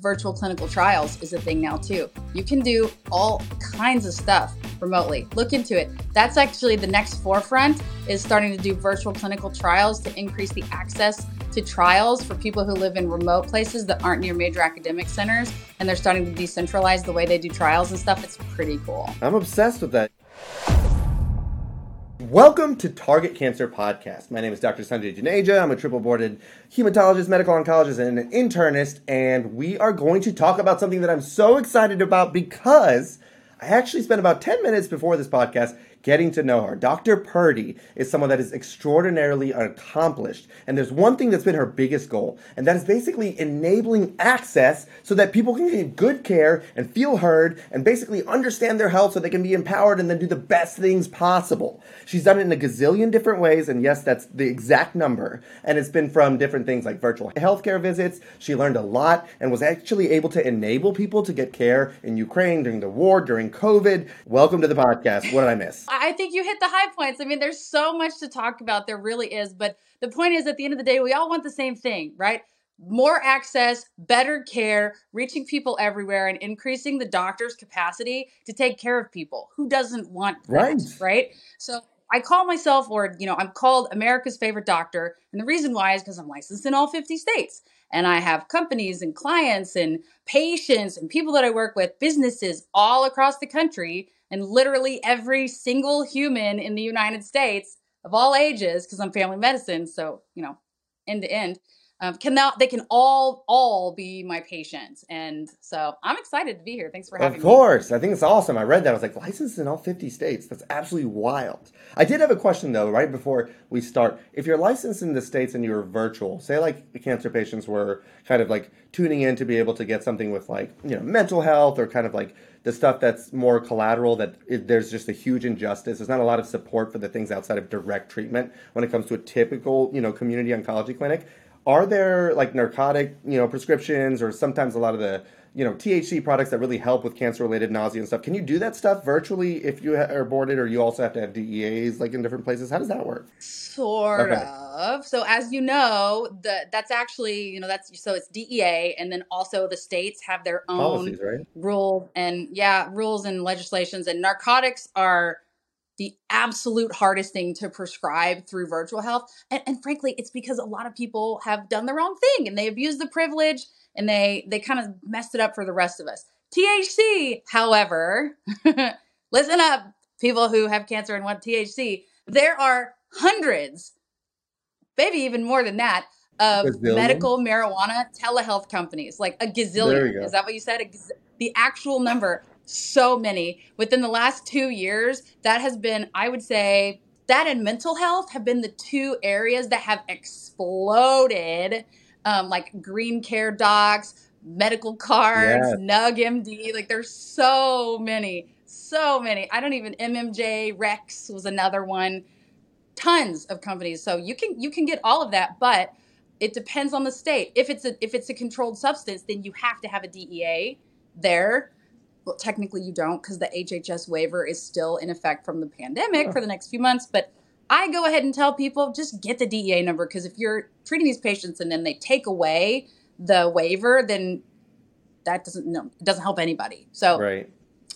virtual clinical trials is a thing now too. You can do all kinds of stuff remotely. Look into it. That's actually the next forefront is starting to do virtual clinical trials to increase the access to trials for people who live in remote places that aren't near major academic centers and they're starting to decentralize the way they do trials and stuff. It's pretty cool. I'm obsessed with that. Welcome to Target Cancer Podcast. My name is Dr. Sanjay Juneja. I'm a triple boarded hematologist, medical oncologist, and an internist, and we are going to talk about something that I'm so excited about because I actually spent about 10 minutes before this podcast getting to know her. Dr. Purdy is someone that is extraordinarily accomplished. And there's one thing that's been her biggest goal, and that is basically enabling access so that people can get good care and feel heard and basically understand their health so they can be empowered and then do the best things possible. She's done it in a gazillion different ways, and yes, that's the exact number. And it's been from different things like virtual healthcare visits. She learned a lot and was actually able to enable people to get care in Ukraine during the war, during COVID. Welcome to the podcast. What did I miss? I think you hit the high points. I mean, there's so much to talk about. There really is. But the point is, at the end of the day, we all want the same thing, right? More access, better care, reaching people everywhere, and increasing the doctor's capacity to take care of people. Who doesn't want that, right? right? So I call myself, or, you know, I'm called America's favorite doctor. And the reason why is because I'm licensed in all 50 states. And I have companies and clients and patients and people that I work with, businesses all across the country and literally every single human in the United States of all ages, because I'm family medicine, so you know, end to end, um, can now they can all all be my patients, and so I'm excited to be here. Thanks for having me. Of course, me. I think it's awesome. I read that. I was like, licensed in all 50 states. That's absolutely wild. I did have a question though, right before we start. If you're licensed in the states and you're virtual, say like the cancer patients were kind of like tuning in to be able to get something with like you know mental health or kind of like the stuff that's more collateral that it, there's just a huge injustice there's not a lot of support for the things outside of direct treatment when it comes to a typical you know community oncology clinic are there like narcotic you know prescriptions or sometimes a lot of the you know THC products that really help with cancer related nausea and stuff. Can you do that stuff virtually if you are boarded, or you also have to have DEAs like in different places? How does that work? Sort okay. of. So as you know, the that's actually you know that's so it's DEA, and then also the states have their own Policies, right? rule and yeah rules and legislations, and narcotics are the absolute hardest thing to prescribe through virtual health. And, and, frankly, it's because a lot of people have done the wrong thing and they abuse the privilege and they they kind of messed it up for the rest of us. THC, however, listen up, people who have cancer and want THC. There are hundreds, maybe even more than that, of gazillion? medical marijuana telehealth companies, like a gazillion. Is that what you said? Gaz- the actual number, so many. Within the last two years, that has been, I would say, that and mental health have been the two areas that have exploded um, like Green Care Docs, medical cards, yes. NuggMD. Like there's so many, so many. I don't even MMJRecs was another one. Tons of companies. So you can you can get all of that, but it depends on the state. If it's a if it's a controlled substance, then you have to have a DEA there. Well, technically you don't because the HHS waiver is still in effect from the pandemic for the next few months, but I go ahead and tell people just get the DEA number because if you're treating these patients and then they take away the waiver, then that doesn't no, it doesn't help anybody. So right.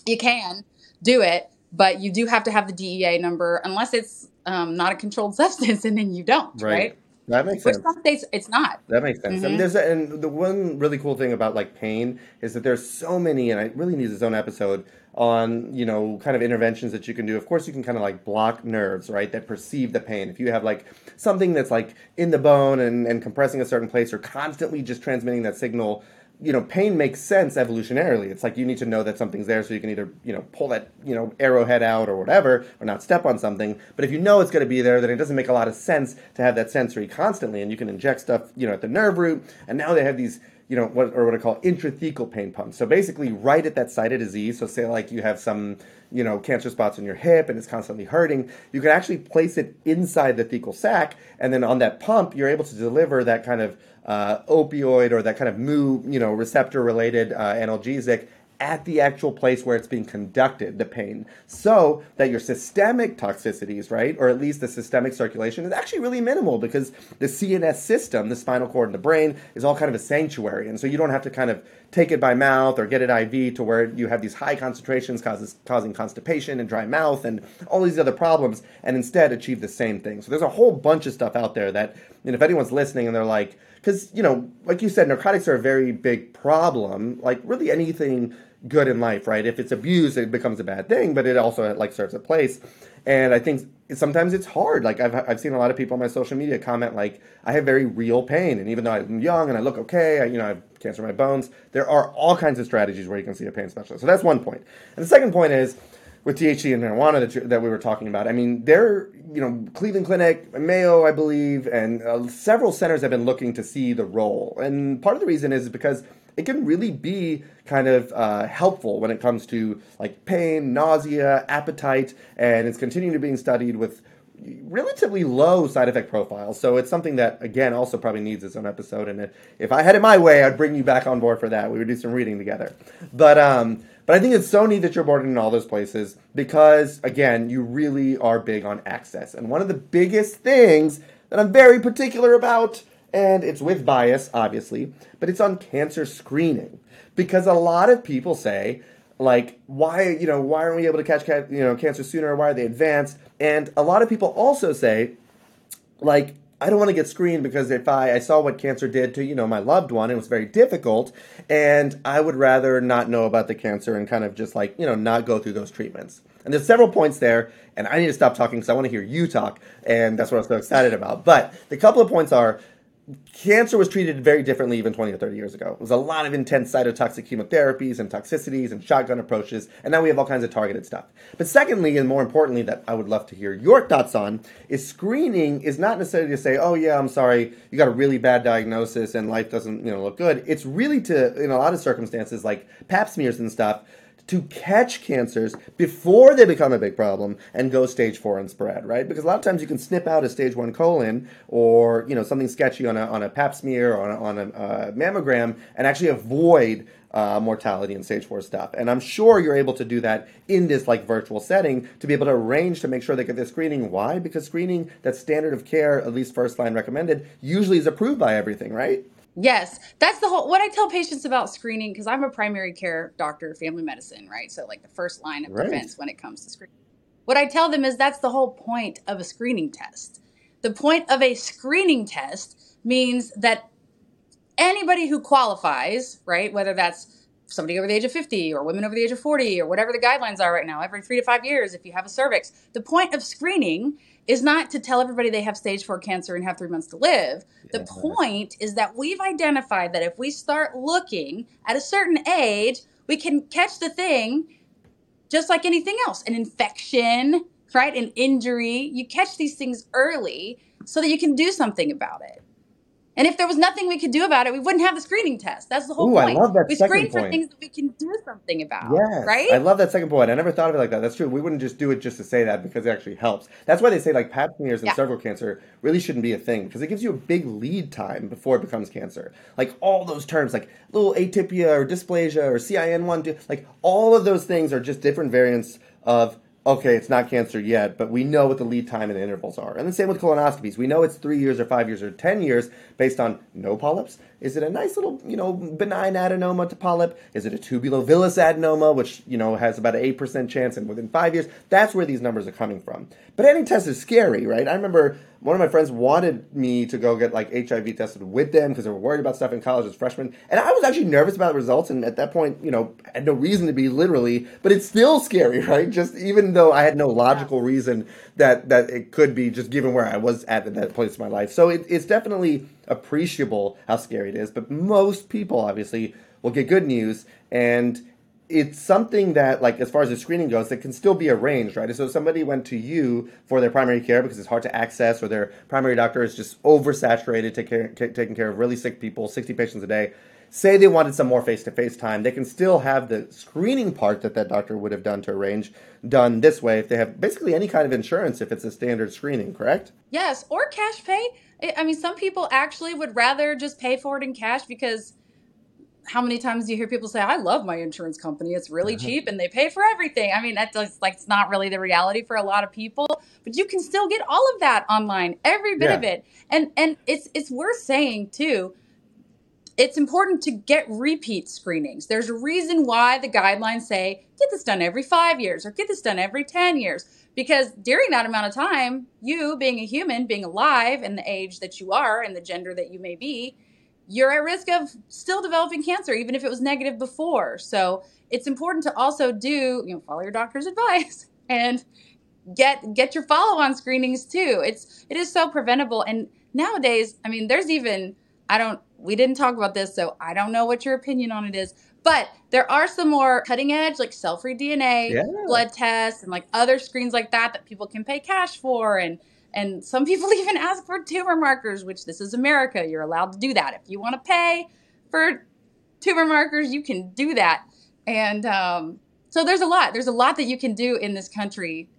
you can do it, but you do have to have the DEA number unless it's um, not a controlled substance, and then you don't. Right. right? That makes sense. Which some states it's not. That makes sense. Mm-hmm. I mean, there's a, and the one really cool thing about like pain is that there's so many, and I really need its own episode on you know kind of interventions that you can do. Of course, you can kind of like block nerves, right, that perceive the pain. If you have like something that's like in the bone and, and compressing a certain place, or constantly just transmitting that signal you know, pain makes sense evolutionarily. It's like you need to know that something's there so you can either, you know, pull that, you know, arrowhead out or whatever, or not step on something. But if you know it's going to be there, then it doesn't make a lot of sense to have that sensory constantly. And you can inject stuff, you know, at the nerve root. And now they have these, you know, what or what I call intrathecal pain pumps. So basically, right at that site of disease. So say like you have some, you know, cancer spots in your hip and it's constantly hurting. You can actually place it inside the thecal sac, and then on that pump, you're able to deliver that kind of uh, opioid or that kind of mu, you know, receptor related uh, analgesic at the actual place where it's being conducted, the pain, so that your systemic toxicities, right, or at least the systemic circulation, is actually really minimal because the CNS system, the spinal cord and the brain, is all kind of a sanctuary. And so you don't have to kind of take it by mouth or get it IV to where you have these high concentrations causes causing constipation and dry mouth and all these other problems, and instead achieve the same thing. So there's a whole bunch of stuff out there that, and if anyone's listening and they're like, because you know, like you said, narcotics are a very big problem. Like really anything good in life, right? If it's abused, it becomes a bad thing, but it also like serves a place. And I think sometimes it's hard. Like I've I've seen a lot of people on my social media comment like I have very real pain, and even though I'm young and I look okay, I, you know I have cancer in my bones. There are all kinds of strategies where you can see a pain specialist. So that's one point. And the second point is with THC and marijuana that, that we were talking about. I mean, they're, you know, Cleveland Clinic, Mayo, I believe, and uh, several centers have been looking to see the role. And part of the reason is because it can really be kind of uh, helpful when it comes to like pain, nausea, appetite, and it's continuing to being studied with relatively low side effect profiles. So it's something that again also probably needs its own episode. And if I had it my way, I'd bring you back on board for that. We would do some reading together. But um, but I think it's so neat that you're boarding in all those places because again, you really are big on access. And one of the biggest things that I'm very particular about and it's with bias, obviously, but it's on cancer screening because a lot of people say, like, why you know why aren't we able to catch you know cancer sooner? Why are they advanced? And a lot of people also say, like, I don't want to get screened because if I, I saw what cancer did to you know my loved one, it was very difficult, and I would rather not know about the cancer and kind of just like you know not go through those treatments. And there's several points there, and I need to stop talking because I want to hear you talk, and that's what I'm so excited about. But the couple of points are cancer was treated very differently even 20 or 30 years ago. It was a lot of intense cytotoxic chemotherapies and toxicities and shotgun approaches, and now we have all kinds of targeted stuff. But secondly, and more importantly, that I would love to hear your thoughts on, is screening is not necessarily to say, oh yeah, I'm sorry, you got a really bad diagnosis and life doesn't you know look good. It's really to, in a lot of circumstances, like pap smears and stuff, to catch cancers before they become a big problem and go stage four and spread, right? Because a lot of times you can snip out a stage one colon or you know something sketchy on a, on a pap smear or on a, on a uh, mammogram and actually avoid uh, mortality and stage four stuff. And I'm sure you're able to do that in this like virtual setting to be able to arrange to make sure they get the screening. Why? Because screening that standard of care, at least first line recommended, usually is approved by everything, right? Yes, that's the whole. What I tell patients about screening, because I'm a primary care doctor, family medicine, right? So like the first line of right. defense when it comes to screening. What I tell them is that's the whole point of a screening test. The point of a screening test means that anybody who qualifies, right, whether that's somebody over the age of 50 or women over the age of 40 or whatever the guidelines are right now, every three to five years, if you have a cervix, the point of screening is not to tell everybody they have stage four cancer and have three months to live. The yeah. point is that we've identified that if we start looking at a certain age, we can catch the thing just like anything else an infection, right? An injury. You catch these things early so that you can do something about it. And if there was nothing we could do about it, we wouldn't have the screening test. That's the whole Ooh, point. I love that we screen for things that we can do something about. Yes, right. I love that second point. I never thought of it like that. That's true. We wouldn't just do it just to say that because it actually helps. That's why they say like pap smears and yeah. cervical cancer really shouldn't be a thing because it gives you a big lead time before it becomes cancer. Like all those terms, like little atypia or dysplasia or CIN1, like all of those things are just different variants of okay, it's not cancer yet, but we know what the lead time and the intervals are. And the same with colonoscopies. We know it's three years or five years or 10 years based on no polyps. Is it a nice little, you know, benign adenoma to polyp? Is it a tubulovillous adenoma, which, you know, has about an 8% chance and within five years? That's where these numbers are coming from. But any test is scary, right? I remember one of my friends wanted me to go get like HIV tested with them because they were worried about stuff in college as freshmen. And I was actually nervous about the results. And at that point, you know, I had no reason to be literally, but it's still scary, right? Just even though I had no logical reason that, that it could be just given where I was at in that place in my life. So it, it's definitely appreciable how scary it is. But most people obviously will get good news and it's something that, like, as far as the screening goes, that can still be arranged, right? So, somebody went to you for their primary care because it's hard to access, or their primary doctor is just oversaturated, take care, taking care of really sick people, 60 patients a day. Say they wanted some more face to face time, they can still have the screening part that that doctor would have done to arrange done this way if they have basically any kind of insurance if it's a standard screening, correct? Yes, or cash pay. I mean, some people actually would rather just pay for it in cash because how many times do you hear people say, "I love my insurance company; it's really uh-huh. cheap and they pay for everything"? I mean, that's like it's not really the reality for a lot of people, but you can still get all of that online, every bit yeah. of it. And and it's it's worth saying too. it's important to get repeat screenings. There's a reason why the guidelines say get this done every five years or get this done every 10 years. Because during that amount of time, you being a human, being alive in the age that you are and the gender that you may be, you're at risk of still developing cancer, even if it was negative before. So it's important to also do, you know, follow your doctor's advice and get get your follow-on screenings too. It's it is so preventable. And nowadays, I mean, there's even I don't we didn't talk about this, so I don't know what your opinion on it is. But there are some more cutting edge, like cell free DNA, Yeah. blood tests, and like other screens like that that people can pay cash for. And and some people even ask for tumor markers, which this is America. You're allowed to do that. If you want to pay for tumor markers, you can do that. And um, so there's a lot. There's a lot that you can do in this country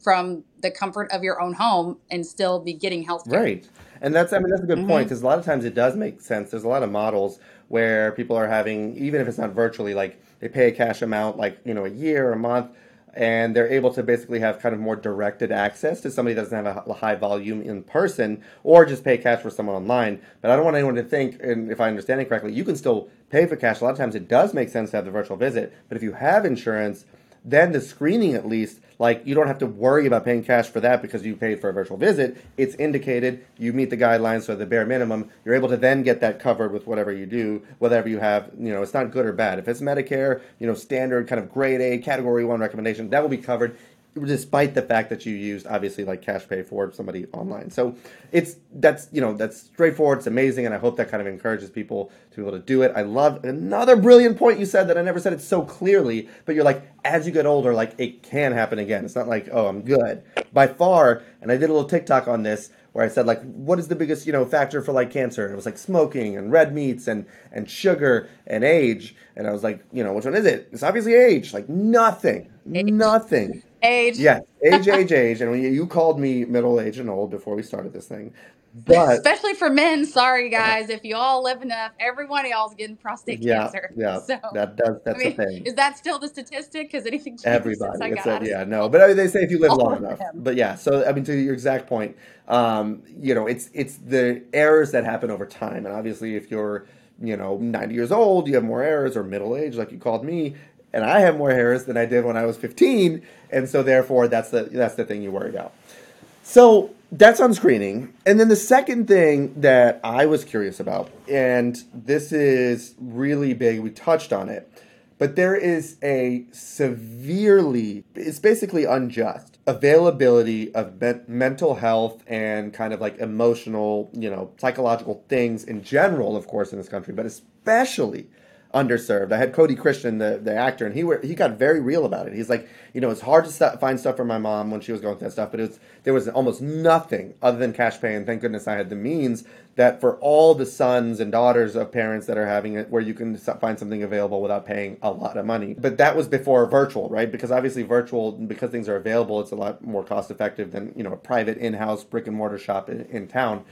from the comfort of your own home and still be getting health care. Right. And that's, I mean, that's a good point hmm because a lot of times it does make sense. There's a lot of models where people are having, even if it's not virtually, like they pay a cash amount, like, you know, a year or a month, and they're able to basically have kind of more directed access to somebody that doesn't have a high volume in person or just pay cash for someone online. But I don't want anyone to think, and if I understand it correctly, you can still pay for cash. A lot of times it does make sense to have the virtual visit. But if you have insurance, then the screening at least like you don't have to worry about paying cash for that because you paid for a virtual visit. It's indicated you meet the guidelines so the bare minimum you're able to then get that covered with whatever you do whatever you have you know it's not good or bad. If it's medicare you know standard kind of grade a category one recommendation that will be covered despite the fact that you used obviously like cash pay for somebody online so it's that's you know that's straightforward it's amazing and i hope that kind of encourages people to be able to do it i love another brilliant point you said that i never said it so clearly but you're like as you get older like it can happen again it's not like oh i'm good by far and i did a little tiktok on this where I said like, what is the biggest you know factor for like cancer? And it was like smoking and red meats and and sugar and age. And I was like, you know, which one is it? It's obviously age. Like nothing, nothing. Age. Yes, age, age, age. And you, you called me middle aged and old before we started this thing, but Especially for men. Sorry, guys. If you all live enough, every one of y'all's getting prostate yeah, cancer. yeah, So, that does I that's a mean, thing. is that still the statistic? Because anything Everybody, I it's a, yeah, no, but I mean, they say if you live all long enough. them. But yeah, so I mean, to your exact point, um, you know, it's it's the errors that happen over time, and obviously, if you're you know 90 years old, you have more errors, or middle age, like you called me, and I have more hairs than I did when I was 15, and so therefore, that's the that's the thing you worry about. So that's on screening. And then the second thing that I was curious about, and this is really big, we touched on it, but there is a severely, it's basically unjust availability of me- mental health and kind of like emotional, you know, psychological things in general, of course, in this country, but especially underserved. I had Cody Christian, the, the actor, and he were, he got very real about it. He's like, you know, it's hard to st- find stuff for my mom when she was going through that stuff, but it was there was almost nothing other than cash pay, and thank goodness I had the means that for all the sons and daughters of parents that are having it, where you can find something available without paying a lot of money. But that was before virtual, right? Because obviously virtual, because things are available, it's a lot more cost effective than you know a private in-house brick and mortar shop in, in town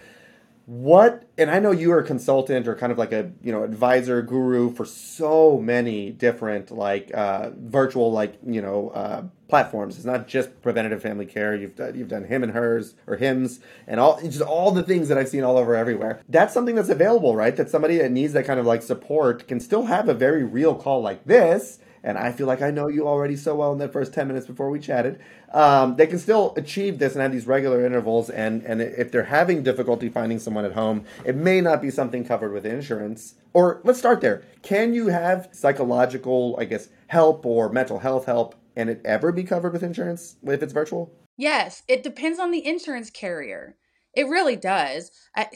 what and i know you are a consultant or kind of like a you know advisor guru for so many different like uh, virtual like you know uh, platforms. It's not just preventative family care. You've done, you've done him and hers or hims and all just all the things that i've seen all over everywhere. That's something that's available right? That somebody that needs that kind of like support can still have a very real call like this and I feel like I know you already so well in the first 10 minutes before we chatted. Um, they can still achieve this and have these regular intervals. And, and if they're having difficulty finding someone at home, it may not be something covered with insurance. Or let's start there. Can you have psychological, I guess, help or mental health help and it ever be covered with insurance if it's virtual? Yes, it depends on the insurance carrier. It really does. I,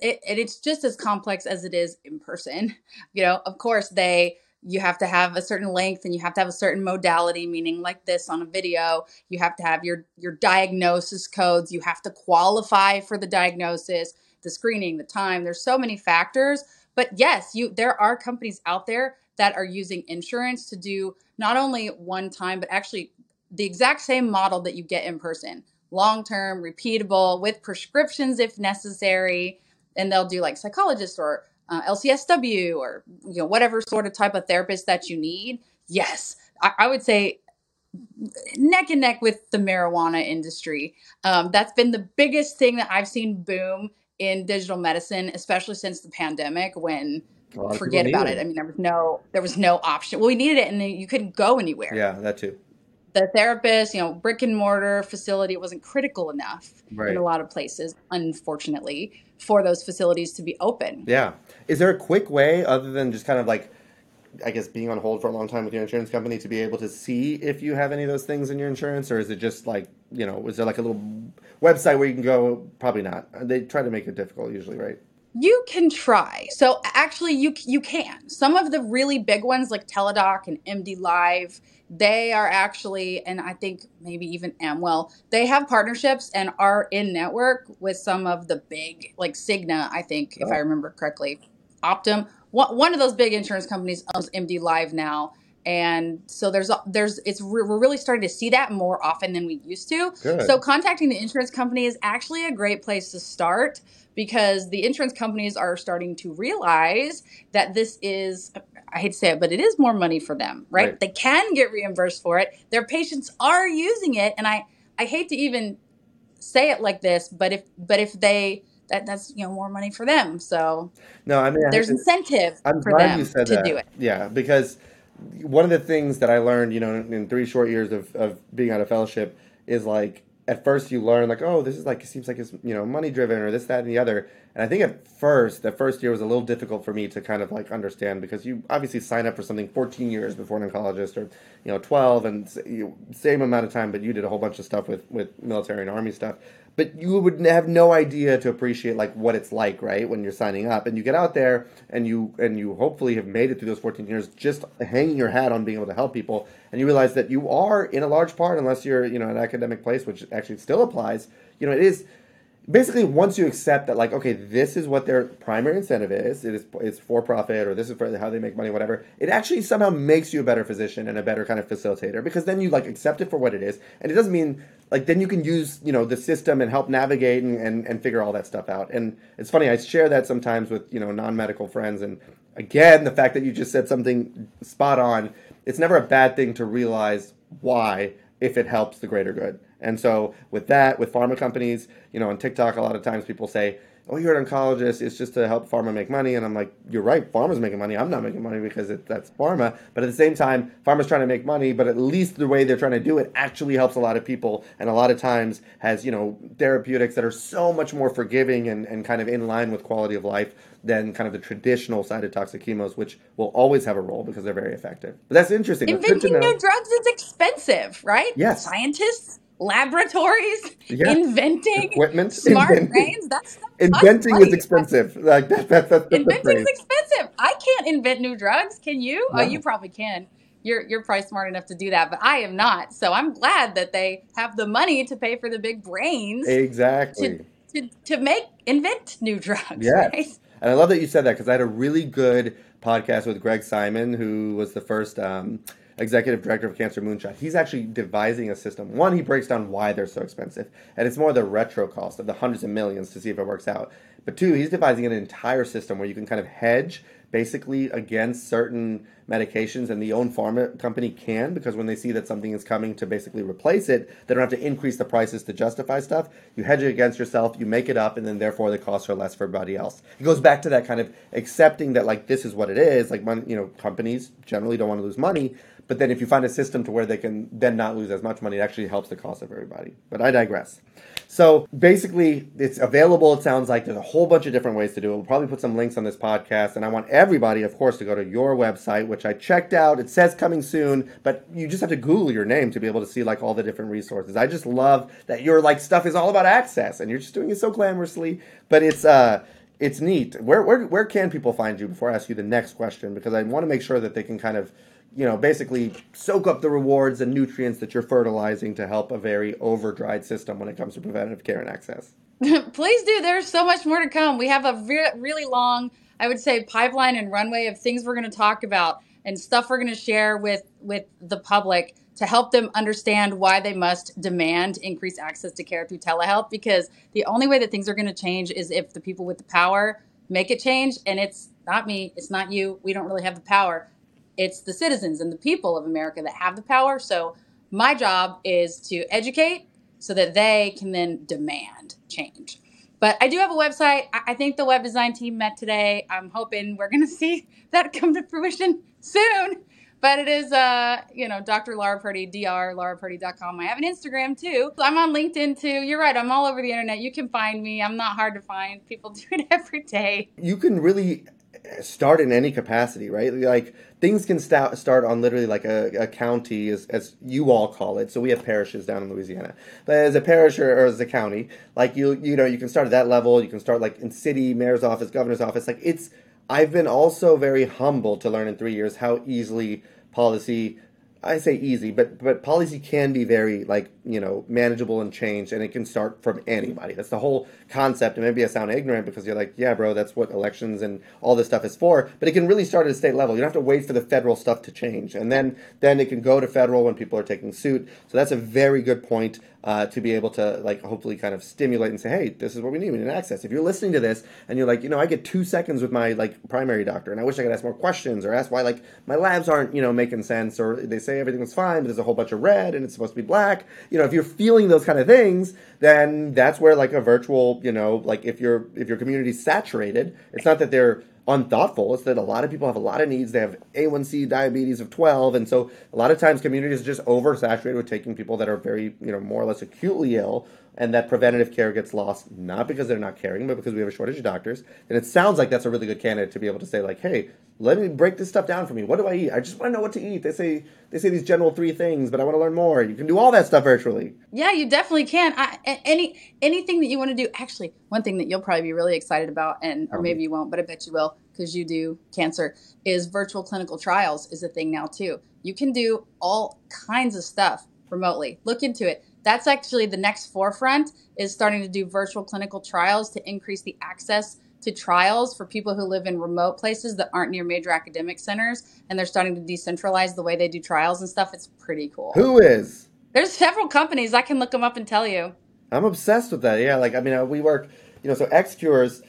it, and it's just as complex as it is in person. You know, of course, they you have to have a certain length and you have to have a certain modality, meaning like this on a video. You have to have your your diagnosis codes. You have to qualify for the diagnosis, the screening, the time. There's so many factors. But yes, you there are companies out there that are using insurance to do not only one time, but actually the exact same model that you get in person long term, repeatable, with prescriptions if necessary. And they'll do like psychologists or uh, LCSW or you know whatever sort of type of therapist that you need. Yes, I, I would say neck and neck with the marijuana industry. Um, that's been the biggest thing that I've seen boom in digital medicine, especially since the pandemic when A lot of forget about need it. I mean, there was no there was no option. Well, we needed it and you couldn't go anywhere. Yeah, that too. The therapist, you know, brick and mortar facility wasn't critical enough Right. in a lot of places, unfortunately, for those facilities to be open. Yeah. Is there a quick way, other than just kind of like, I guess, being on hold for a long time with your insurance company, to be able to see if you have any of those things in your insurance, or is it just like, you know, is there like a little website where you can go? Probably not. They try to make it difficult, usually, right? You can try. So actually, you you can. Some of the really big ones like Teladoc and MD Live, they are actually, and I think maybe even Amwell, they have partnerships and are in network with some of the big, like Cigna, I think, if I Oh, remember correctly, Optum. One of those big insurance companies owns MD Live now, and so there's there's it's we're really starting to see that more often than we used to. So contacting the insurance company is actually a great place to start because the insurance companies are starting to realize that this is I hate to say it, but it is more money for them, right? Right. They can get reimbursed for it. Their patients are using it, and I I hate to even say it like this, but if but if they that that's you know more money for them. So No, I mean, I, there's incentive I'm for glad you them said to that. do it. Yeah, because one of the things that I learned, you know, in three short years of, of being out of fellowship is like at first you learn like, oh, this is like it seems like it's you know money driven or this, that, and the other. And I think at first, the first year was a little difficult for me to kind of like understand because you obviously sign up for something 14 years before an oncologist or you know 12 and same amount of time, but you did a whole bunch of stuff with with military and army stuff. But you would have no idea to appreciate like what it's like, right? When you're signing up and you get out there and you and you hopefully have made it through those 14 years just hanging your hat on being able to help people and you realize that you are in a large part unless you're, you know, an academic place which actually still applies, you know, it is basically once you accept that like okay this is what their primary incentive is it is it's for profit or this is for how they make money whatever it actually somehow makes you a better physician and a better kind of facilitator because then you like accept it for what it is and it doesn't mean like then you can use you know the system and help navigate and, and, and figure all that stuff out and it's funny i share that sometimes with you know non-medical friends and again the fact that you just said something spot on it's never a bad thing to realize why if it helps the greater good. And so with that, with pharma companies, you know, on TikTok, a lot of times people say, "Oh, you're an oncologist. It's just to help pharma make money." And I'm like, "You're right. Pharma's making money. I'm not making money because it, that's pharma." But at the same time, pharma's trying to make money. But at least the way they're trying to do it actually helps a lot of people, and a lot of times has you know therapeutics that are so much more forgiving and, and kind of in line with quality of life than kind of the traditional cytotoxic chemos, which will always have a role because they're very effective. But that's interesting. Inventing new drugs is expensive, right? Yes. Scientists, laboratories, Yeah. inventing Equipment. smart Inventing. brains. That's Inventing is expensive. Like that, that, that's the Inventing is expensive. I can't invent new drugs. Can you? Oh, you probably can. You're you're probably smart enough to do that, but I am not. So I'm glad that they have the money to pay for the big brains Exactly. to to, to make invent new drugs, Yes. right? And I love that you said that because I had a really good podcast with Greg Simon, who was the first um, executive director of Cancer Moonshot. He's actually devising a system. One, he breaks down why they're so expensive, and it's more the retro cost of the hundreds of millions to see if it works out. But two, he's devising an entire system where you can kind of hedge basically against certain medications and the own pharma company can because when they see that something is coming to basically replace it they don't have to increase the prices to justify stuff you hedge it against yourself you make it up and then therefore the costs are less for everybody else it goes back to that kind of accepting that like this is what it is like you know companies generally don't want to lose money but then if you find a system to where they can then not lose as much money it actually helps the cost of everybody but i digress so basically, it's available. It sounds like there's a whole bunch of different ways to do it. We'll probably put some links on this podcast, and I want everybody, of course, to go to your website, which I checked out. It says coming soon, but you just have to Google your name to be able to see like all the different resources. I just love that your like stuff is all about access, and you're just doing it so glamorously. But it's uh, it's neat. Where where where can people find you? Before I ask you the next question, because I want to make sure that they can kind of you know, basically soak up the rewards and nutrients that you're fertilizing to help a very over-dried system when it comes to preventative care and access. Please do. There's so much more to come. We have a re- really long, I would say, pipeline and runway of things we're going to talk about and stuff we're going to share with with the public to help them understand why they must demand increased access to care through telehealth. Because the only way that things are going to change is if the people with the power make it change. And it's not me. It's not you. We don't really have the power. It's the citizens and the people of America that have the power. So my job is to educate so that they can then demand change. But I do have a website. I think the web design team met today. I'm hoping we're going to see that come to fruition soon. But it is, uh, you know, Dr. Laura Purdy, drlaurapurdy.com. I have an Instagram too. I'm on LinkedIn too. You're right. I'm all over the internet. You can find me. I'm not hard to find. People do it every day. You can really start in any capacity, right? Like things can start start on literally like a, a county, as, as you all call it. So we have parishes down in Louisiana, but as a parish or, or as a county, like you you know you can start at that level. You can start like in city, mayor's office, governor's office. Like it's I've been also very humble to learn in three years how easily policy I say easy, but but policy can be very like you know manageable and changed, and it can start from anybody. That's the whole concept. And maybe I sound ignorant because you're like, yeah, bro, that's what elections and all this stuff is for. But it can really start at a state level. You don't have to wait for the federal stuff to change, and then then it can go to federal when people are taking suit. So that's a very good point uh, to be able to like hopefully kind of stimulate and say, hey, this is what we need. We need access. If you're listening to this and you're like, you know, I get two seconds with my like primary doctor, and I wish I could ask more questions or ask why like my labs aren't you know making sense, or they say everything was fine, but there's a whole bunch of red and it's supposed to be black. You know, if you're feeling those kind of things, then that's where like a virtual, you know, like if your if your community's saturated, it's not that they're unthoughtful. It's that a lot of people have a lot of needs. They have A1C diabetes of 12. And so a lot of times communities are just oversaturated with taking people that are very, you know, more or less acutely ill and that preventative care gets lost, not because they're not caring, but because we have a shortage of doctors. And it sounds like that's a really good candidate to be able to say, like, hey, let me break this stuff down for me. What do I eat? I just want to know what to eat. They say they say these general three things, but I want to learn more. You can do all that stuff virtually. Yeah, you definitely can. I, any anything that you want to do. Actually, one thing that you'll probably be really excited about, and or um, maybe you won't, but I bet you will because you do cancer. Is virtual clinical trials is a thing now too. You can do all kinds of stuff remotely. Look into it that's actually the next forefront is starting to do virtual clinical trials to increase the access to trials for people who live in remote places that aren't near major academic centers and they're starting to decentralize the way they do trials and stuff. It's pretty cool. Who is? There's several companies. I can look them up and tell you. I'm obsessed with that. Yeah like i mean uh, we work you know so XCures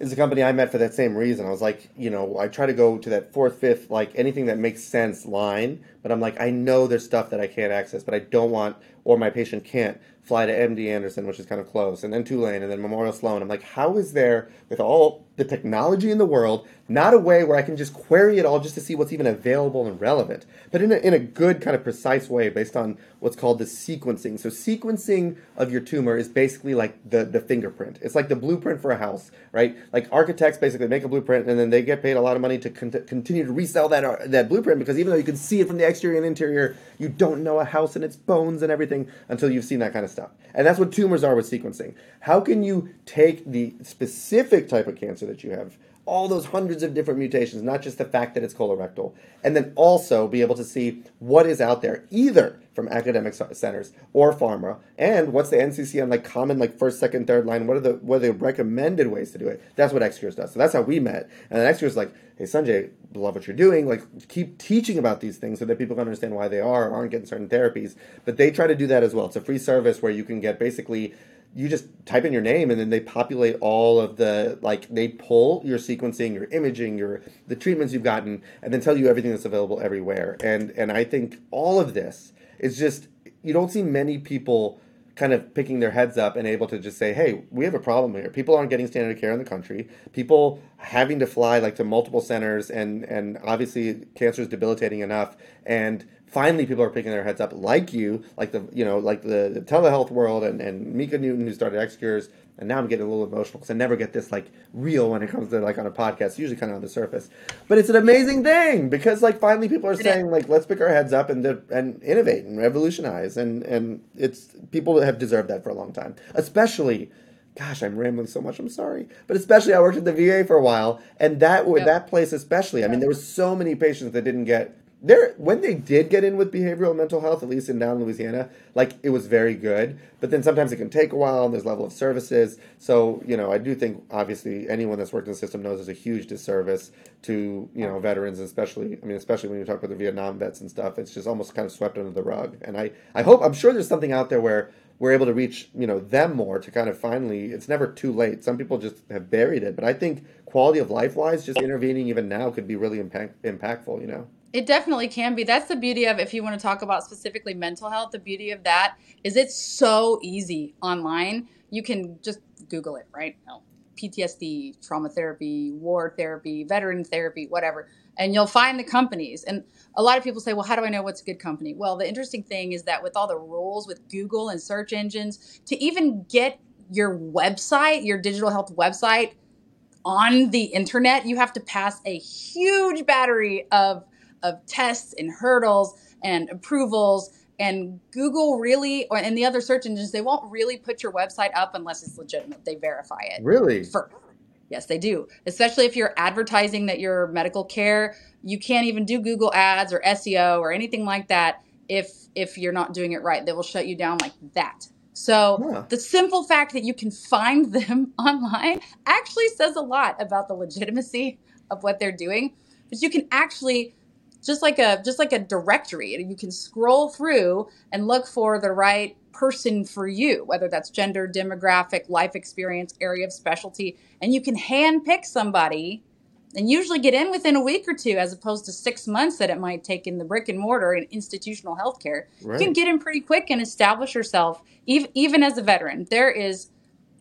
is a company I met for that same reason. I was like, you know, I try to go to that fourth, fifth, like anything that makes sense line, but I'm like, I know there's stuff that I can't access, but I don't want, or my patient can't fly to MD Anderson, which is kind of close, and then Tulane, and then Memorial Sloan. I'm like, how is there, with all the technology in the world, not a way where I can just query it all just to see what's even available and relevant, but in a, in a good kind of precise way based on what's called the sequencing. So sequencing of your tumor is basically like the, the fingerprint. It's like the blueprint for a house, right? Like architects basically make a blueprint and then they get paid a lot of money to con- continue to resell that, uh, that blueprint because even though you can see it from the exterior and interior, you don't know a house and its bones and everything until you've seen that kind of stuff. And that's what tumors are with sequencing. How can you take the specific type of cancer that you have, all those hundreds of different mutations, not just the fact that it's colorectal, and then also be able to see what is out there, either from academic centers or pharma, and what's the NCCN like common like first, second, third line? What are the what are the recommended ways to do it? That's what XCures does. So that's how we met. And then XCures like, hey Sanjay, love what you're doing. Like keep teaching about these things so that people can understand why they are aren't getting certain therapies. But they try to do that as well. It's a free service where you can get basically you just type in your name and then they populate all of the like they pull your sequencing your imaging your the treatments you've gotten and then tell you everything that's available everywhere. And and i think all of this is just you don't see many people kind of picking their heads up and able to just say hey we have a problem here. People aren't getting standard care in the country. People having to fly like to multiple centers and and obviously cancer is debilitating enough. And finally people are picking their heads up like you, like the you know like the, the telehealth world and, and Mika Newton who started XCures, and now I'm getting a little emotional because I never get this like real when it comes to like on a podcast. It's usually kind of on the surface, but it's an amazing thing because like finally people are saying like let's pick our heads up and and innovate and revolutionize and and it's people have deserved that for a long time, especially gosh, I'm rambling so much. I'm sorry, but especially I worked at the VA for a while, and that yep. that place especially. I mean, there were so many patients that didn't get there when they did get in with behavioral mental health, at least in down Louisiana, like it was very good. But then sometimes it can take a while, and there's level of services. So you know, I do think obviously anyone that's worked in the system knows there's a huge disservice to you know veterans, especially I mean, especially when you talk about the Vietnam vets and stuff. It's just almost kind of swept under the rug. And I I hope I'm sure there's something out there where we're able to reach you know them more to kind of finally it's never too late some people just have buried it but i think quality of life wise just intervening even now could be really impact, impactful you know It definitely can be. That's the beauty of if you want to talk about specifically mental health, the beauty of that is it's so easy online. You can just Google it, right? No. PTSD, trauma therapy, war therapy, veteran therapy, whatever. And you'll find the companies. And a lot of people say, well, how do I know what's a good company? Well, the interesting thing is that with all the rules with Google and search engines, to even get your website, your digital health website on the internet, you have to pass a huge battery of, of tests and hurdles and approvals. And Google really, or, and the other search engines, they won't really put your website up unless it's legitimate. They verify it. Really? First. Yes, they do. Especially if you're advertising that you're medical care, you can't even do Google ads or SEO or anything like that if if you're not doing it right. They will shut you down like that. So Huh. the simple fact that you can find them online actually says a lot about the legitimacy of what they're doing. But you can actually just like a just like a directory, you can scroll through and look for the right person for you, whether that's gender, demographic, life experience, area of specialty, and you can hand pick somebody and usually get in within a week or two as opposed to six months that it might take in the brick and mortar in institutional healthcare. You can get in pretty quick and establish yourself even, even as a veteran. There is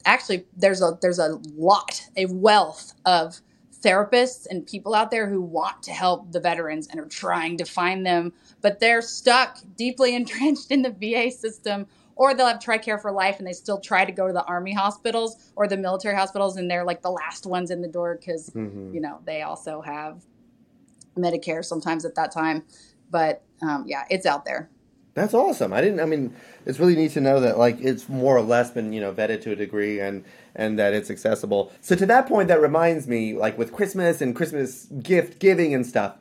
actually there's a there's a lot a wealth of therapists and people out there who want to help the veterans and are trying to find them but they're stuck deeply entrenched in the VA system or they'll have TRICARE for life and they still try to go to the army hospitals or the military hospitals and they're like the last ones in the door because hmm you know they also have Medicare sometimes at that time but um, yeah it's out there That's awesome. I didn't. I mean, it's really neat to know that like it's more or less been you know vetted to a degree and and that it's accessible. So to that point, that reminds me, like with Christmas and Christmas gift giving and stuff.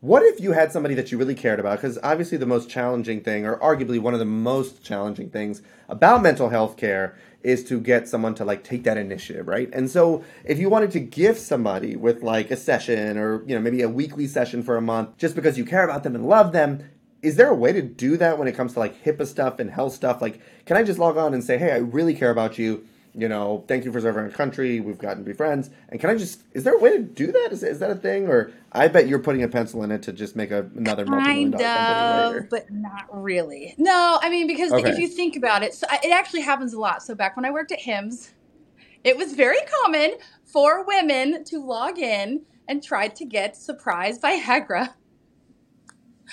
What if you had somebody that you really cared about? Because obviously, the most challenging thing, or arguably one of the most challenging things about mental health care, is to get someone to like take that initiative, right? And so, if you wanted to gift somebody with like a session or you know maybe a weekly session for a month, just because you care about them and love them, is there a way to do that when it comes to like HIPAA stuff and health stuff? Like, can I just log on and say, hey, I really care about you. You know, thank you for serving our country. We've gotten to be friends. And can I just, is there a way to do that? Is, is that a thing? Or I bet you're putting a pencil in it to just make a, another multi-million kind dollar later. of but not really no i mean because if you think about it so it actually happens a lot so back when i worked at hims it was very common for women to log in and try to get surprised by viagra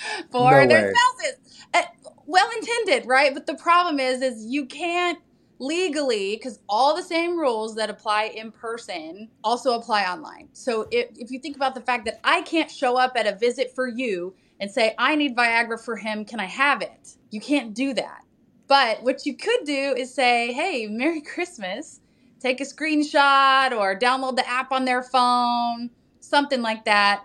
for No their way. spouses. Uh, well intended right? But the problem is is you can't legally because all the same rules that apply in person also apply online. So if, if you think about the fact that i can't show up at a visit for you and say i need viagra for him. Can i have it? You can't do that. But what you could do is say hey merry christmas. Take a screenshot or download the app on their phone something like that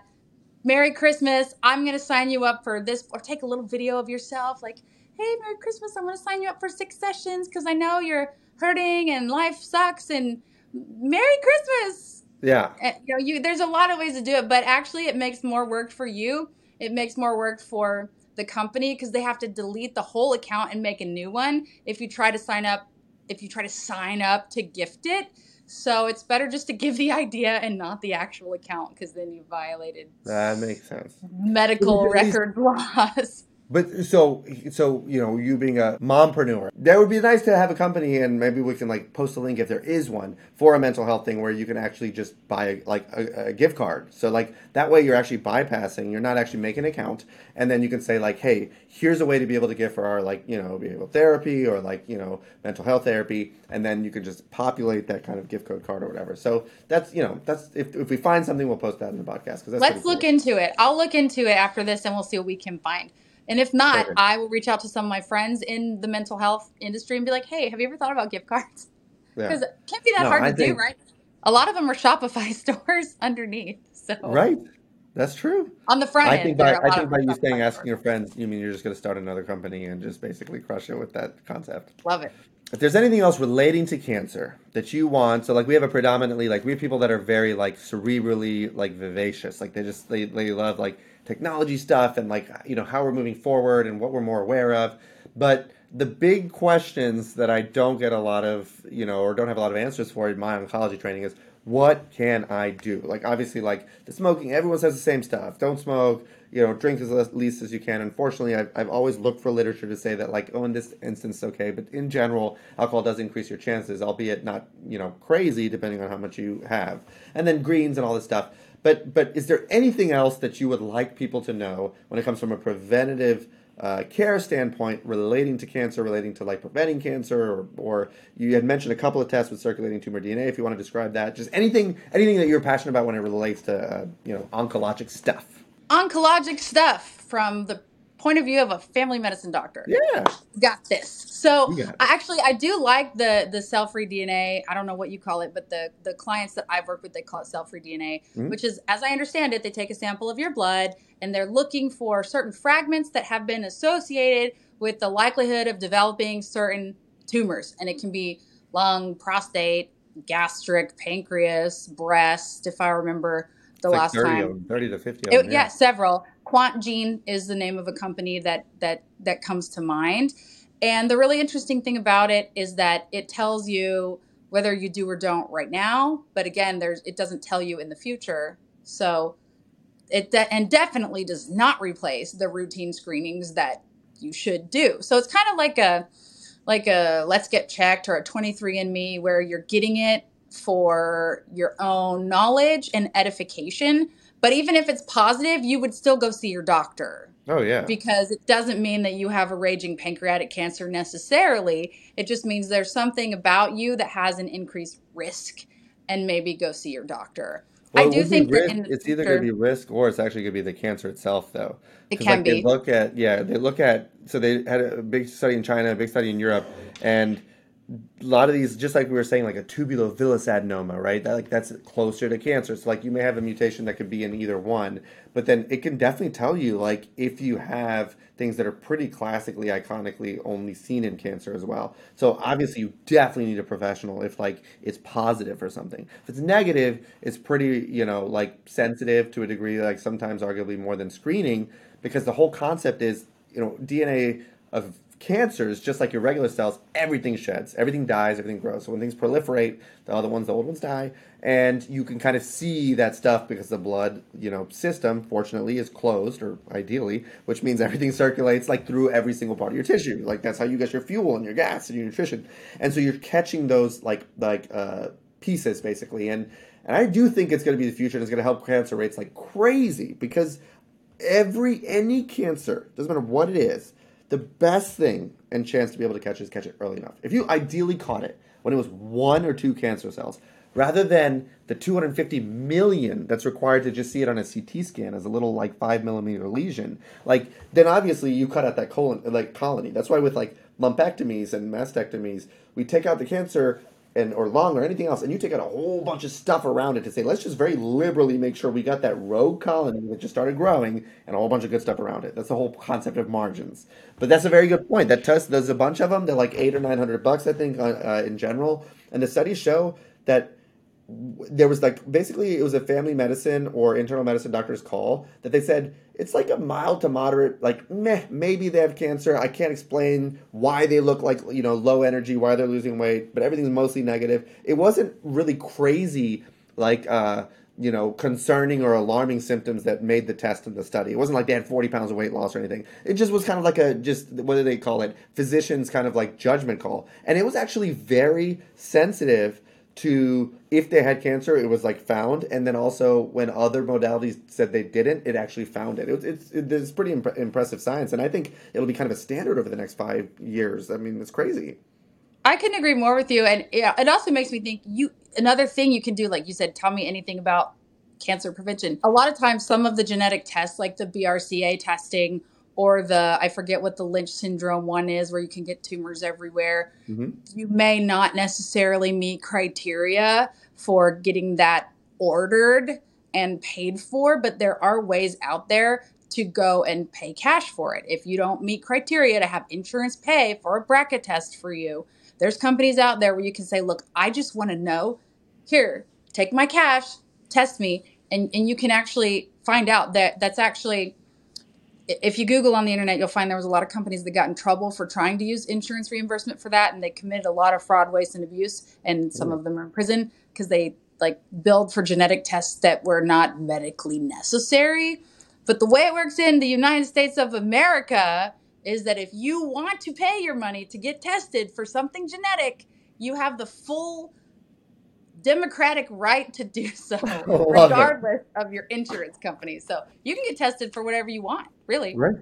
Merry Christmas. I'm going to sign you up for this, or take a little video of yourself, like, hey, Merry Christmas. I'm going to sign you up for six sessions because I know you're hurting and life sucks. And Merry Christmas. Yeah. And, you know, you there's a lot of ways to do it, but actually, it makes more work for you. It makes more work for the company because they have to delete the whole account and make a new one if you try to sign up. If you try to sign up to gift it. So it's better just to give the idea and not the actual account because then you violated That makes sense. medical At record laws. But so so you know you being a mompreneur, that would be nice to have a company, and maybe we can like post a link if there is one for a mental health thing where you can actually just buy like a, a gift card. So like that way you're actually bypassing, you're not actually making an account, and then you can say like, hey, here's a way to be able to gift for our like you know behavioral therapy or like you know mental health therapy, and then you can just populate that kind of gift code card or whatever. So that's you know that's if if we find something, we'll post that in the podcast because that's Let's look cool. into it. I'll look into it after this and we'll see what we can find. And if not, Perfect. I will reach out to some of my friends in the mental health industry and be like, hey, have you ever thought about gift cards? Yeah. Because it can't be that No, hard I to do, right? A lot of them are Shopify stores underneath. So Right. That's true. on the front I end, think by I think by you saying asking your friends, you mean you're just going to start another company and just basically crush it with that concept. Love it. If there's anything else relating to cancer that you want, so like we have a predominantly like we have people that are very like cerebrally like vivacious, like they just they they love like technology stuff and like you know how we're moving forward and what we're more aware of. But the big questions that I don't get a lot of you know or don't have a lot of answers for in my oncology training is what can I do? Like obviously like the smoking, everyone says the same stuff. Don't smoke, you know, drink as least as you can. Unfortunately, I've, I've always looked for literature to say that, like, oh, in this instance, okay, but in general, alcohol does increase your chances, albeit not, you know, crazy depending on how much you have. And then greens and all this stuff. But but is there anything else that you would like people to know when it comes from a preventative uh, care standpoint relating to cancer, relating to like preventing cancer, or, or you had mentioned a couple of tests with circulating tumor DNA. If you want to describe that, just anything, anything that you're passionate about when it relates to uh, you know oncologic stuff. Oncologic stuff from the point of view of a family medicine doctor. Yeah, got this. So I actually I do like the the cell free DNA. I don't know what you call it, but the the clients that I've worked with they call it cell free DNA, mm-hmm. which is as I understand it, they take a sample of your blood and they're looking for certain fragments that have been associated with the likelihood of developing certain tumors, and it can be lung, prostate, gastric, pancreas, breast. If I remember the last like 30 time, 30 to 50 it, yeah. yeah, several. QuantGene is the name of a company that that that comes to mind and the really interesting thing about it is that it tells you whether you do or don't right now, but again, there's it doesn't tell you in the future. So it de- and definitely does not replace the routine screenings that you should do. So it's kind of like a like a let's get checked or a 23andme where you're getting it for your own knowledge and edification, but even if it's positive, you would still go see your doctor Oh, yeah. Because it doesn't mean that you have a raging pancreatic cancer necessarily. It just means there's something about you that has an increased risk and maybe go see your doctor. Well, I do think risk, that it's either going to be risk or it's actually going to be the cancer itself, though. It can like be. They look at yeah, they look at so they had a big study in China, a big study in Europe, and a lot of these, just like we were saying, like a tubulovillous adenoma, right? That like that's closer to cancer. So like you may have a mutation that could be in either one, but then it can definitely tell you like if you have things that are pretty classically, iconically only seen in cancer as well. So obviously you definitely need a professional if like it's positive or something. If it's negative, it's pretty you know like sensitive to a degree, like sometimes arguably more than screening, because the whole concept is you know DNA of cancers, just like your regular cells, everything sheds, everything dies, everything grows. So when things proliferate, the other ones, the old ones die, and you can kind of see that stuff because the blood, you know, system, fortunately, is closed or ideally, which means everything circulates like through every single part of your tissue. Like that's how you get your fuel and your gas and your nutrition, and so you're catching those like like uh, pieces basically, and and I do think it's going to be the future, and it's going to help cancer rates like crazy because every any cancer doesn't matter what it is the best thing and chance to be able to catch it is catch it early enough. If you ideally caught it when it was one or two cancer cells, rather than the 250 million that's required to just see it on a CT scan as a little like five millimeter lesion, like then obviously you cut out that colon like colony. That's why with like lumpectomies and mastectomies, we take out the cancer and or long or anything else, and you take out a whole bunch of stuff around it to say, let's just very liberally make sure we got that rogue colony that just started growing and a whole bunch of good stuff around it. That's the whole concept of margins. But that's a very good point. That test, there's a bunch of them. They're like eight or nine hundred bucks, I think, uh, uh, in general. And the studies show that there was like basically it was a family medicine or internal medicine doctor's call that they said it's like a mild to moderate like meh maybe they have cancer. I can't explain why they look like you know low energy why they're losing weight but everything's mostly negative. It wasn't really crazy like uh you know concerning or alarming symptoms that made the test in the study. It wasn't like they had 40 pounds of weight loss or anything. It just was kind of like a just what do they call it? Physician's kind of like judgment call. And it was actually very sensitive to if they had cancer, it was like found, and then also when other modalities said they didn't, it actually found it. it it's it's pretty imp- impressive science, and I think it'll be kind of a standard over the next five years. I mean, it's crazy. I couldn't agree more with you, and yeah, it also makes me think you another thing you can do, like you said, tell me anything about cancer prevention. A lot of times, some of the genetic tests, like the BRCA testing or the I forget what the Lynch syndrome one is, where you can get tumors everywhere. Mm-hmm. You may not necessarily meet criteria for getting that ordered and paid for, but there are ways out there to go and pay cash for it. If you don't meet criteria to have insurance pay for a BRCA test for you, there's companies out there where you can say, look, I just want to know. Here, take my cash, test me, and, and you can actually find out that that's actually if you Google on the internet, you'll find there was a lot of companies that got in trouble for trying to use insurance reimbursement for that, and they committed a lot of fraud, waste, and abuse. And some mm. of them are in prison because they like billed for genetic tests that were not medically necessary. But the way it works in the United States of America is that if you want to pay your money to get tested for something genetic, you have the full democratic right to do so, Love it. regardless of your insurance company. So you can get tested for whatever you want, really. Right.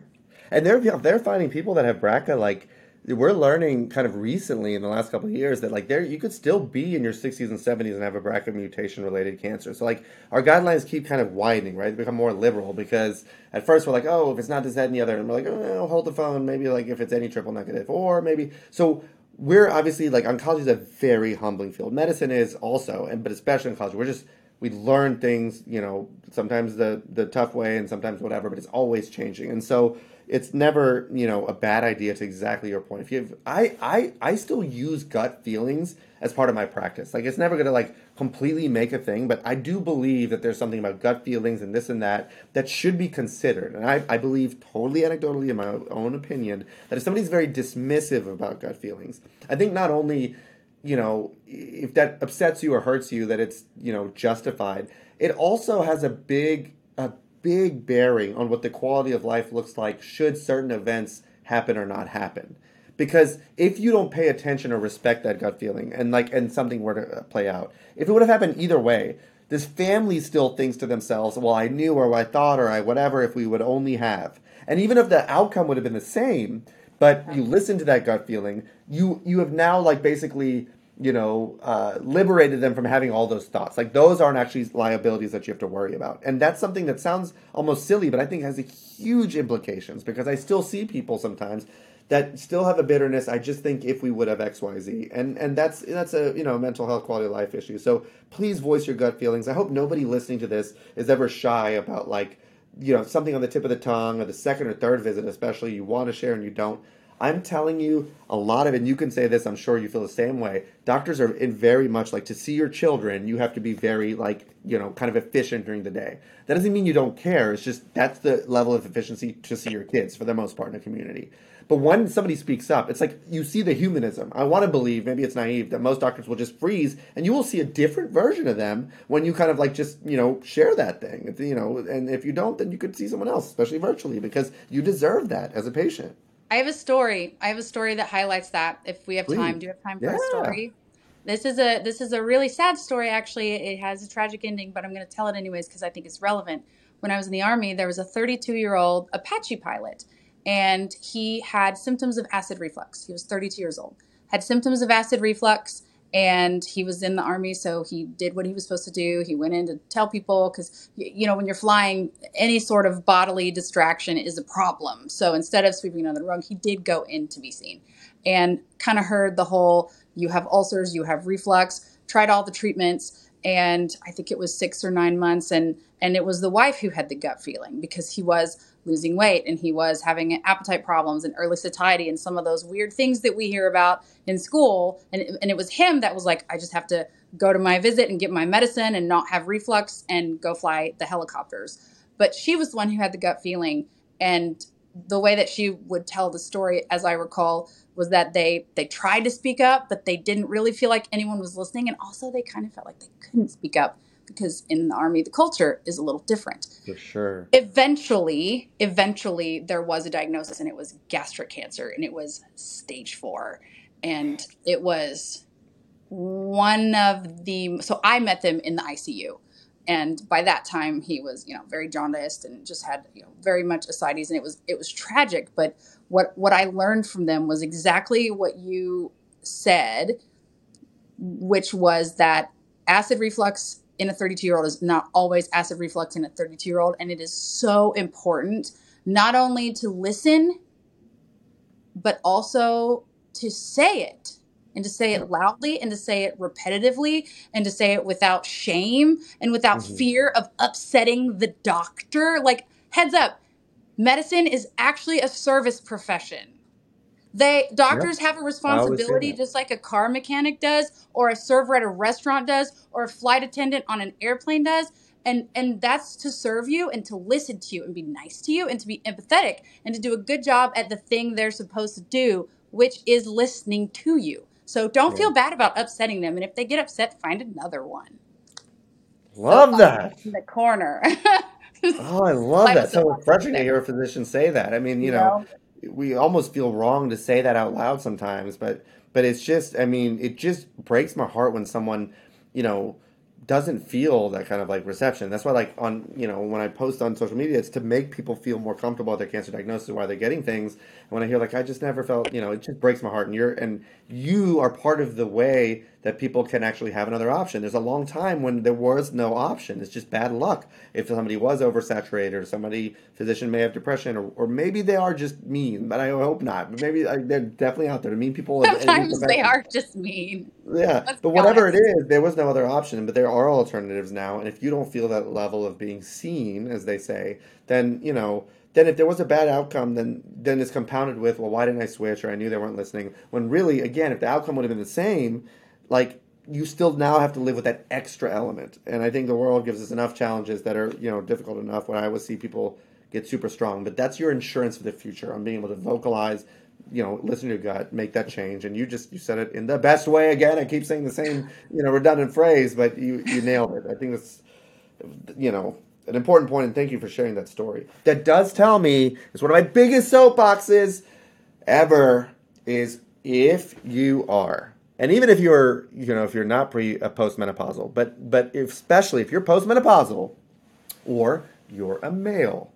And they're they're finding people that have BRCA like we're learning kind of recently in the last couple of years that like there you could still be in your 60s and 70s and have a BRCA mutation related cancer. So like our guidelines keep kind of widening, right? They become more liberal because at first we're like, oh, if it's not this, that, and the other, and we're like, oh, hold the phone, maybe like if it's any triple negative, or maybe so we're obviously like oncology is a very humbling field. Medicine is also, and but especially oncology, we're just we learn things, you know, sometimes the the tough way and sometimes whatever, but it's always changing. And so it's never, you know, a bad idea to exactly your point. If you have, I I I still use gut feelings as part of my practice. Like it's never to like completely make a thing, but I do believe that there's something about gut feelings and this and that that should be considered. And I, I believe totally anecdotally in my own opinion that if somebody's very dismissive about gut feelings, I think not only you know, if that upsets you or hurts you, that it's you know justified. It also has a big a big bearing on what the quality of life looks like should certain events happen or not happen. Because if you don't pay attention or respect that gut feeling, and like and something were to uh, play out, if it would have happened either way, this family still thinks to themselves, "Well, I knew, or I thought, or I whatever. If we would only have." And even if the outcome would have been the same, but you listen to that gut feeling, you you have now like basically you know uh, liberated them from having all those thoughts. Like those aren't actually liabilities that you have to worry about, and that's something that sounds almost silly, but I think has huge implications because I still see people sometimes that still have a bitterness. I just think if we would have X, Y, Z, and and that's that's a you know mental health quality of life issue. So please voice your gut feelings. I hope nobody listening to this is ever shy about like you know something on the tip of the tongue or the second or third visit, especially you want to share and you don't. I'm telling you a lot of it, and you can say this, I'm sure you feel the same way. Doctors are in very much like to see your children, you have to be very like, you know, kind of efficient during the day. That doesn't mean you don't care. It's just that's the level of efficiency to see your kids for the most part in a community. But when somebody speaks up, it's like you see the humanism. I want to believe, maybe it's naive, that most doctors will just freeze and you will see a different version of them when you kind of like just, you know, share that thing. You know, and if you don't, then you could see someone else, especially virtually, because you deserve that as a patient. I have a story. I have a story that highlights that. If we have Please. time, do you have time for Yeah. a story? This is a this is a really sad story. Actually, it has a tragic ending, but I'm going to tell it anyways because I think it's relevant. When I was in the army, there was a 32 year old Apache pilot, and he had symptoms of acid reflux. He was 32 years old, had symptoms of acid reflux, and he was in the army, so he did what he was supposed to do. He went in to tell people because you know when you're flying, any sort of bodily distraction is a problem. So instead of sweeping it under the rug, he did go in to be seen, and kind of heard the whole you have ulcers, you have reflux, tried all the treatments, and I think it was six or nine months, and and it was the wife who had the gut feeling because he was losing weight and he was having appetite problems and early satiety and some of those weird things that we hear about in school, and and it was him that was like, I just have to go to my visit and get my medicine and not have reflux and go fly the helicopters. But she was the one who had the gut feeling, and the way that she would tell the story, as I recall, was that they they tried to speak up, but they didn't really feel like anyone was listening, and also they kind of felt like they couldn't speak up because in the army the culture is a little different. For sure. Eventually, eventually there was a diagnosis, and it was gastric cancer, and it was stage four, and it was one of the so I met them in the ICU. And by that time he was, you know, very jaundiced and just had, you know, very much ascites and it was it was tragic. But what what I learned from them was exactly what you said, which was that acid reflux in a 32 year old is not always acid reflux in a 32 year old. And it is so important not only to listen, but also to say it and to say it loudly and to say it repetitively and to say it without shame and without hmm fear of upsetting the doctor. Like, heads up, medicine is actually a service profession. They doctors have a I always say responsibility that. just like a car mechanic does or a server at a restaurant does or a flight attendant on an airplane does. And and that's to serve you and to listen to you and be nice to you and to be empathetic and to do a good job at the thing they're supposed to do, which is listening to you. So don't Yeah. feel bad about upsetting them and if they get upset, find another one. So Love that. in the corner. Oh, I love Life that. is So a refreshing to hear a physician say that. I mean, you You know, know? We almost feel wrong to say that out loud sometimes, but but it's just, I mean, it just breaks my heart when someone, you know, doesn't feel that kind of like reception. That's why, like, on, you know, when I post on social media, it's to make people feel more comfortable with their cancer diagnosis, why they're getting things. And when I hear, like, I just never felt, you know, it just breaks my heart. And you're, and you are part of the way that people can actually have another option. There's a long time when there was no option. It's just bad luck. If somebody was oversaturated or somebody, physician may have depression, or, or maybe they are just mean, but I hope not. But maybe like, they're definitely out there. Mean people Sometimes they are just mean. Yeah, Let's but whatever it is, there was no other option. But there are alternatives now, and if you don't feel that level of being seen, as they say, then you know, then if there was a bad outcome, then then it's compounded with, well, why didn't I switch? Or I knew they weren't listening. When really, again, if the outcome would have been the same, like you still now have to live with that extra element. And I think the world gives us enough challenges that are you know difficult enough. When I always see people get super strong, but that's your insurance for the future on being able to vocalize you know, listen to your gut, make that change, and you just you said it in the best way. Again, I keep saying the same, you know, redundant phrase, but you you nailed it. I think that's, you know, an important point, and thank you for sharing that story. That does tell me it's one of my biggest soapboxes ever is if you are, and even if you're, you know, if you're not pre uh, postmenopausal, but but if, especially if you're postmenopausal, or you're a male,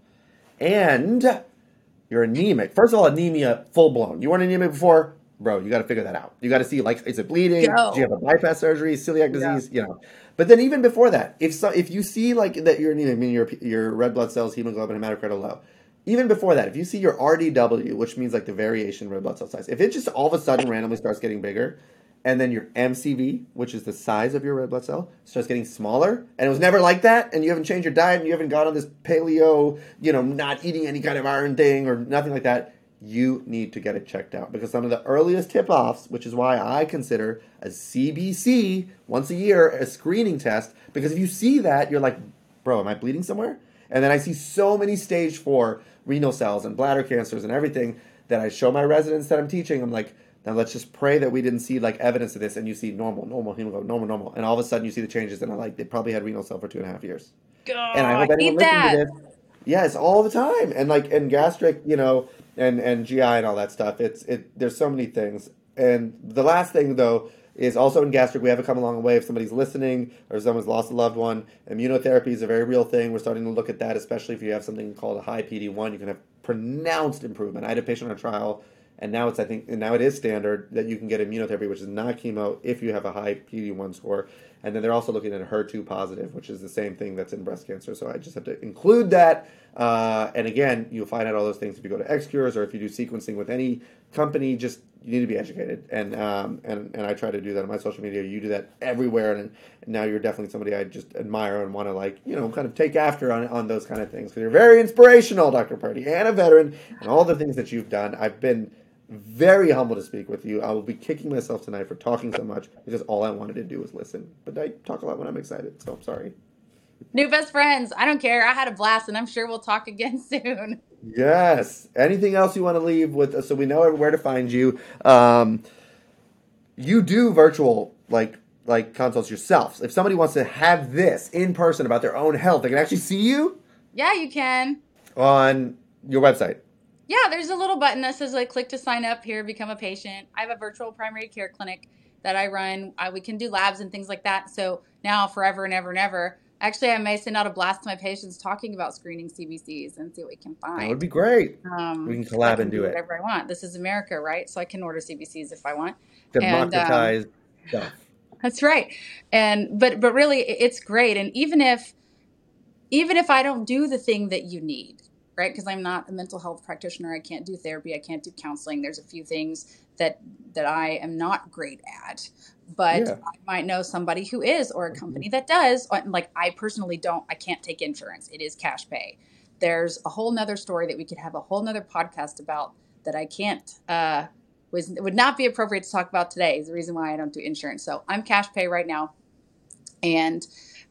and you're anemic. First of all, anemia full blown. You weren't anemic before, bro. You got to figure that out. You got to see like, is it bleeding? Do you have a bypass surgery? Celiac Yeah. disease? You know. But then even before that, if so, if you see like that you're anemic, meaning your your red blood cells, hemoglobin, hematocrit are low. Even before that, if you see your RDW, which means like the variation in red blood cell size, if it just all of a sudden randomly starts getting bigger, and then your MCV, which is the size of your red blood cell, starts getting smaller, and it was never like that, and you haven't changed your diet, and you haven't gone on this paleo, you know, not eating any kind of iron thing or nothing like that, you need to get it checked out because some of the earliest tip offs, which is why I consider a CBC once a year a screening test, because if you see that, you're like, bro, am I bleeding somewhere? And then I see so many stage four renal cells and bladder cancers and everything that I show my residents that I'm teaching. I'm like, now let's just pray that we didn't see like evidence of this, and you see normal, normal hemoglobin, normal, normal, and all of a sudden you see the changes, and I'm like, they probably had renal cell for two and a half years. Oh, And I hope I anyone listening to this, yes, all the time, and like and gastric, you know, and and GI and all that stuff. It's it. There's so many things, and the last thing though is also in gastric. We haven't come a long way. If somebody's listening or someone's lost a loved one, immunotherapy is a very real thing. We're starting to look at that, especially if you have something called a high PD one. You can have pronounced improvement. I had a patient on a trial. And now it's I think and now it is standard that you can get immunotherapy, which is not chemo, if you have a high PD one score. And then they're also looking at HER2 positive, which is the same thing that's in breast cancer. So I just have to include that. Uh, and again, you'll find out all those things if you go to XCures or if you do sequencing with any company. Just you need to be educated, and um, and and I try to do that on my social media. You do that everywhere, and, and now you're definitely somebody I just admire and want to like you know kind of take after on on those kind of things because you're very inspirational, Dr. Purdy, and a veteran, and all the things that you've done. I've been very humble to speak with you. I will be kicking myself tonight for talking so much because all I wanted to do was listen. But I talk a lot when I'm excited, so I'm sorry. New best friends. I don't care. I had a blast, and I'm sure we'll talk again soon. Yes. Anything else you want to leave with us so we know where to find you? Um, you do virtual like like consults yourself. If somebody wants to have this in person about their own health, they can actually see you Yeah, you can. on your website. Yeah, there's a little button that says like click to sign up here, become a patient. I have a virtual primary care clinic that I run. I, we can do labs and things like that. So now, forever and ever and ever. Actually, I may send out a blast to my patients talking about screening CBCs and see what we can find. That would be great. Um, We can collab and do do it. whatever I want. This is America, right? So I can order CBCs if I want. And um, stuff. that's right. And but but really, it's great. And even if even if I don't do the thing that you need, right? Because I'm not a mental health practitioner, I can't do therapy, I can't do counseling. There's a few things that that I am not great at, but Yeah. I might know somebody who is, or a Mhm. company that does. Uh, Like I personally don't, I can't take insurance. It is cash pay. There's a whole nother story that we could have a whole nother podcast about that I can't. Uh, was would not be appropriate to talk about today. Is the reason why I don't do insurance. So I'm cash pay right now and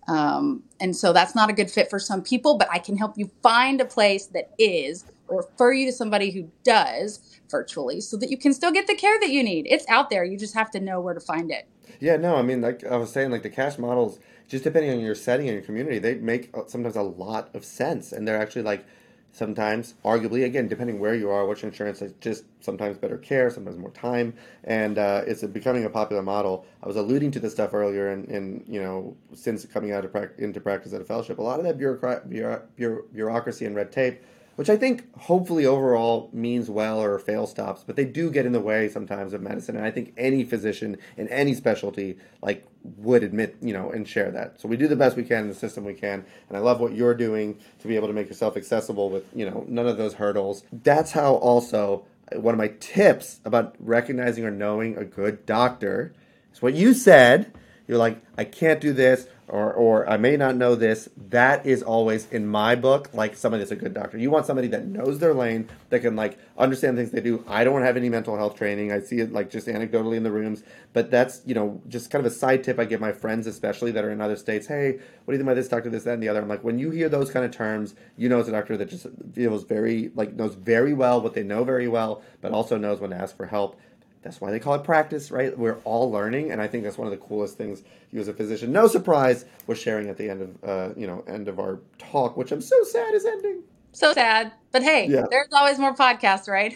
um, and so that's not a good fit for some people but i can help you find a place that is refer you to somebody who does virtually so that you can still get the care that you need. It's out there. You just have to know where to find it. Yeah, no, I mean, like I was saying, like the cash models, just depending on your setting and your community, they make uh, sometimes a lot of sense, and they're actually like sometimes arguably again depending where you are, which insurance is just sometimes better care, sometimes more time, and uh, it's becoming a popular model. I was alluding to this stuff earlier, and, and you know since coming out of pra- into practice at a fellowship, a lot of that bureaucracy and red tape which I think hopefully overall means well or fail stops, but they do get in the way sometimes of medicine. And I think any physician in any specialty like would admit, you know, and share that. So we do the best we can in the system we can. And I love what you're doing to be able to make yourself accessible with, you know, none of those hurdles. That's how also uh, one of my tips about recognizing or knowing a good doctor is what you said. You're like, I can't do this or, or I may not know this. That is always in my book like somebody that's a good doctor. You want somebody that knows their lane, that can like understand things they do. I don't have any mental health training. I see it like just anecdotally in the rooms, but that's you know just kind of a side tip I give my friends, especially that are in other states. Hey, what do you think about this doctor, this, that, and the other? I'm like, when you hear those kind of terms, you know it's a doctor that just feels very like knows very well what they know very well, but also knows when to ask for help that's why they call it practice, right? We're all learning, and I think that's one of the coolest things you as a physician. No surprise, we're sharing at the end of uh, you know end of our talk, which I'm so sad is ending. So sad, but hey, yeah. there's always more podcasts, right?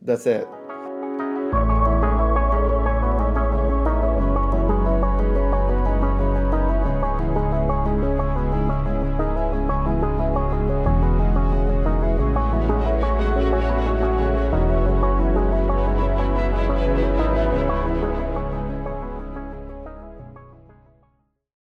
That's it.